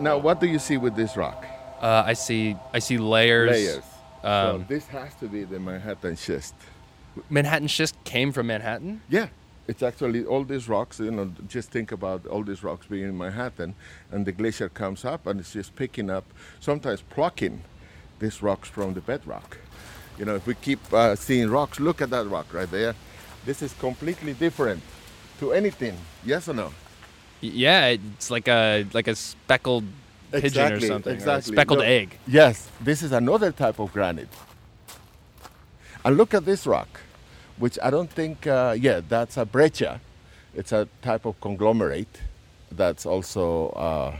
Now, what do you see with this rock? Uh, I see. I see layers. Layers. so Um, this has to be the Manhattan schist. Manhattan schist came from Manhattan. Yeah, it's actually all these rocks. You know, just think about all these rocks being in Manhattan, and the glacier comes up and it's just picking up, sometimes plucking these rocks from the bedrock. You know, if we keep uh, seeing rocks, look at that rock right there. This is completely different to anything. Yes or no? Yeah, it's like a like a speckled pigeon or something. or a speckled No, egg. Yes, this is another type of granite. And look at this rock, which I don't think, uh, yeah, that's a breccia. It's a type of conglomerate that's also, uh,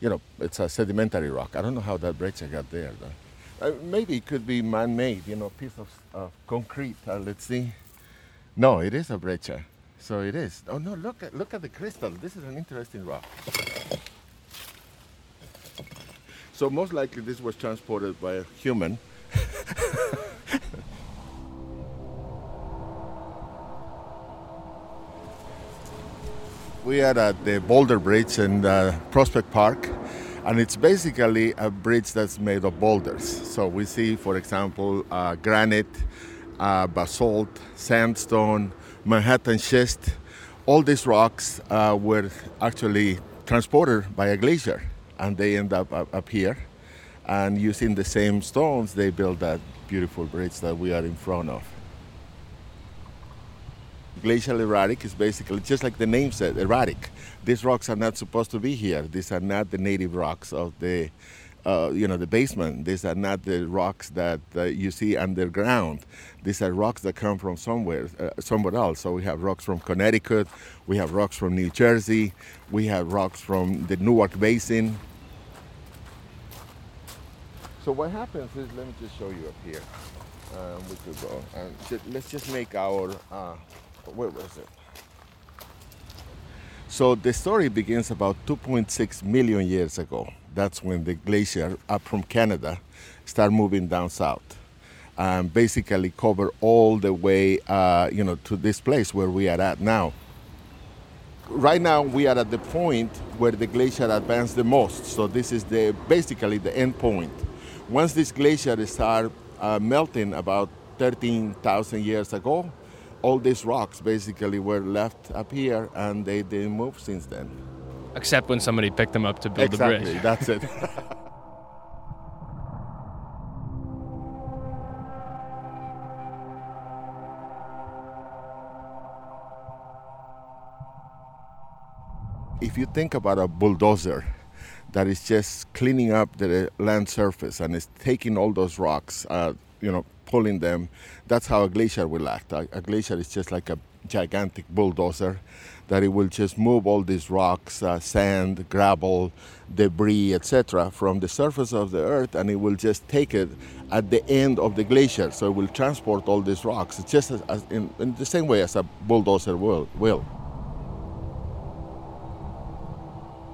you know, it's a sedimentary rock. I don't know how that breccia got there, though. Uh, maybe it could be man-made, you know, piece of concrete. Uh, let's see. No, it is a breccia. So it is. Oh no! Look at look at the crystal. This is an interesting rock. So most likely this was transported by a human. we are at the Boulder Bridge in uh, Prospect Park, and it's basically a bridge that's made of boulders. So we see, for example, uh, granite, uh, basalt, sandstone, Manhattan schist. All these rocks uh, were actually transported by a glacier, and they end up up, up here. And using the same stones, they built that beautiful bridge that we are in front of. Glacial erratic is basically just like the name said, erratic. These rocks are not supposed to be here. These are not the native rocks of the, uh, you know, the basement. These are not the rocks that uh, you see underground. These are rocks that come from somewhere, uh, somewhere else. So we have rocks from Connecticut, we have rocks from New Jersey, we have rocks from the Newark Basin. So what happens is, let me just show you up here. Um, we could go and ju- let's just make our. Uh, where was it? So the story begins about 2.6 million years ago. That's when the glacier up from Canada start moving down south, and basically cover all the way, uh, you know, to this place where we are at now. Right now, we are at the point where the glacier advanced the most. So this is the basically the end point. Once this glacier started uh, melting about 13,000 years ago, all these rocks basically were left up here and they didn't move since then. Except when somebody picked them up to build the exactly, bridge. that's it. if you think about a bulldozer that is just cleaning up the land surface and is taking all those rocks, uh, you know, pulling them, that's how a glacier will act. A, a glacier is just like a gigantic bulldozer that it will just move all these rocks, uh, sand, gravel, debris, etc., from the surface of the earth, and it will just take it at the end of the glacier. So it will transport all these rocks, just as, as in, in the same way as a bulldozer will. will.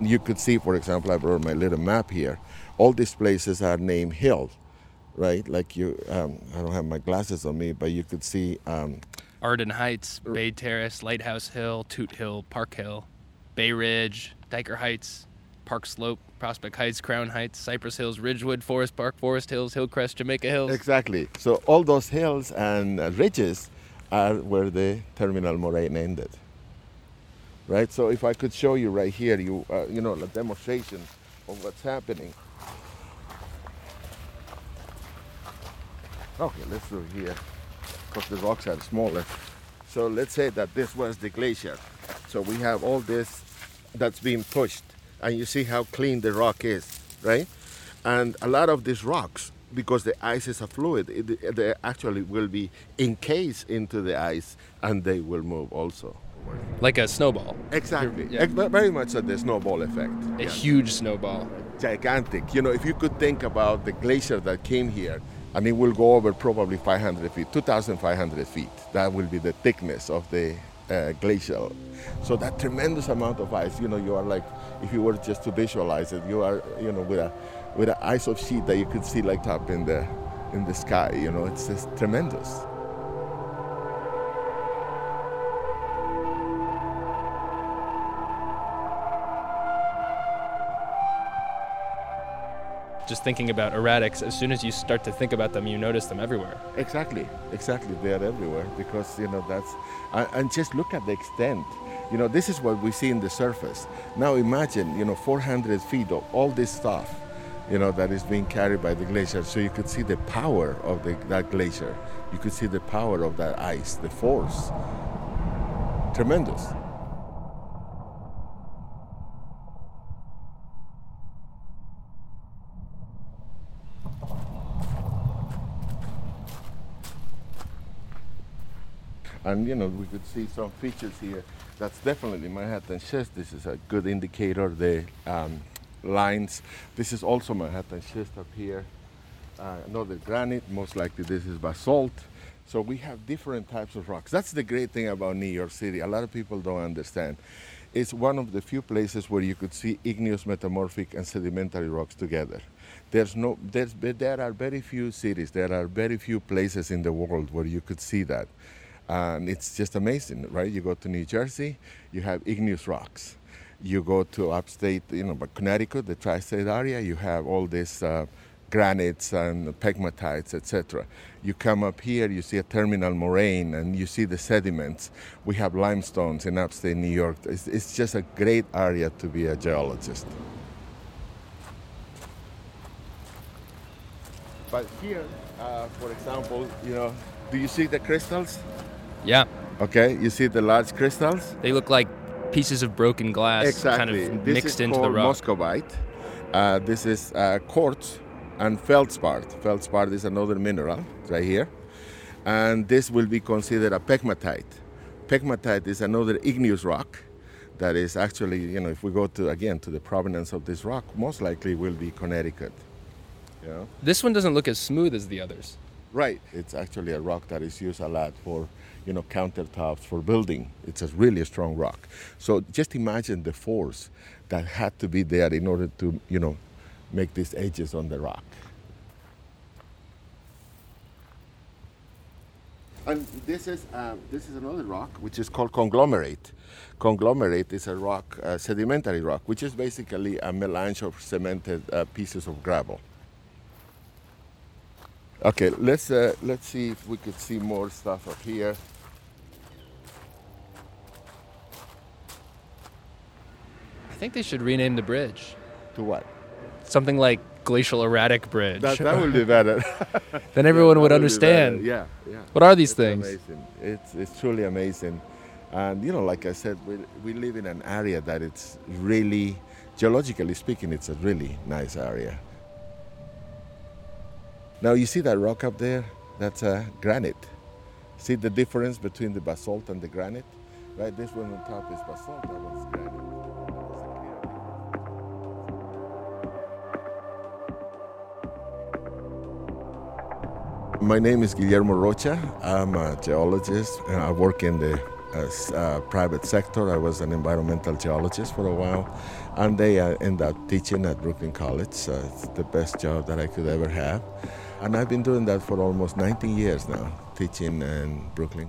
you could see, for example, I brought my little map here. All these places are named hills, right? Like you, um, I don't have my glasses on me, but you could see. Um, Arden Heights, Bay Terrace, Lighthouse Hill, Todt Hill, Park Hill, Bay Ridge, Dyker Heights, Park Slope, Prospect Heights, Crown Heights, Cypress Hills, Ridgewood, Forest Park, Forest Hills, Hillcrest, Jamaica Hills. exactly. So all those hills and uh, ridges are where the terminal moraine ended, right? So if I could show you right here, you uh, you know, a demonstration of what's happening. Okay, let's do it here, because the rocks are smaller. So let's say that this was the glacier. So we have all this that's being pushed, and you see how clean the rock is, right? And a lot of these rocks, because the ice is a fluid, it, they actually will be encased into the ice, and they will move also. Like a snowball. Exactly. Yeah. Very much like the snowball effect. A Yeah huge snowball. gigantic. You know, if you could think about the glacier that came here, and it will go over probably 500 feet, 2,500 feet. That will be the thickness of the uh, glacial. So that tremendous amount of ice. You know, you are like, if you were just to visualize it, you are, you know, with a with an ice of sheet that you could see like up in the in the sky. You know, it's just tremendous. Just thinking about erratics, as soon as you start to think about them, you notice them everywhere. Exactly, exactly. They are everywhere because you know that's and, just look at the extent. You know, this is what we see in the surface. Now imagine, you know, 400 feet of all this stuff, you know, that is being carried by the glacier. So you could see the power of the, that glacier. You could see the power of that ice, the force. Tremendous. And you know, we could see some features here. That's definitely Manhattan schist. This is a good indicator. The um, lines. This is also Manhattan schist up here. Uh, another granite. Most likely this is basalt. So we have different types of rocks. That's the great thing about New York City. A lot of people don't understand. It's one of the few places where you could see igneous, metamorphic, and sedimentary rocks together. There's no, there's, there are very few cities, there are very few places in the world where you could see that and it's just amazing, right? You go to New Jersey, you have igneous rocks. You go to upstate, you know, but Connecticut, the tri-state area, you have all these uh, granites and pegmatites, etc. You come up here, you see a terminal moraine, and you see the sediments. We have limestones in upstate New York. It's, it's just a great area to be a geologist. But here, uh, for example, you know, do you see the crystals? Yeah. Okay, you see the large crystals? They look like pieces of broken glass exactly. kind of this mixed into the rock. Muscovite. Uh, this is uh, quartz and feldspar. Feldspar is another mineral right here. And this will be considered a pegmatite. Pegmatite is another igneous rock that is actually, you know, if we go to, again, to the provenance of this rock, most likely will be Connecticut. You know? This one doesn't look as smooth as the others. Right. It's actually a rock that is used a lot for, you know, countertops for building. It's a really strong rock. So just imagine the force that had to be there in order to, you know, make these edges on the rock. And this is uh, this is another rock which is called conglomerate. Conglomerate is a rock, uh, sedimentary rock, which is basically a melange of cemented uh, pieces of gravel. Okay, let's uh, let's see if we could see more stuff up here. Think they should rename the bridge. To what? Something like Glacial Erratic Bridge. That, that would be better. then everyone That would be understand. Yeah, yeah. What are these It's things? Amazing. It's it's truly amazing, and you know, like I said, we we live in an area that it's really, geologically speaking, it's a really nice area. Now you see that rock up there? That's a granite. See the difference between the basalt and the granite? Right, this one on top is basalt, that one's granite. My name is Guillermo Rocha. I'm a geologist. and I work in the uh, uh, private sector. I was an environmental geologist for a while, and they uh, end up teaching at Brooklyn College. So it's the best job that I could ever have, and I've been doing that for almost 19 years now, teaching in Brooklyn.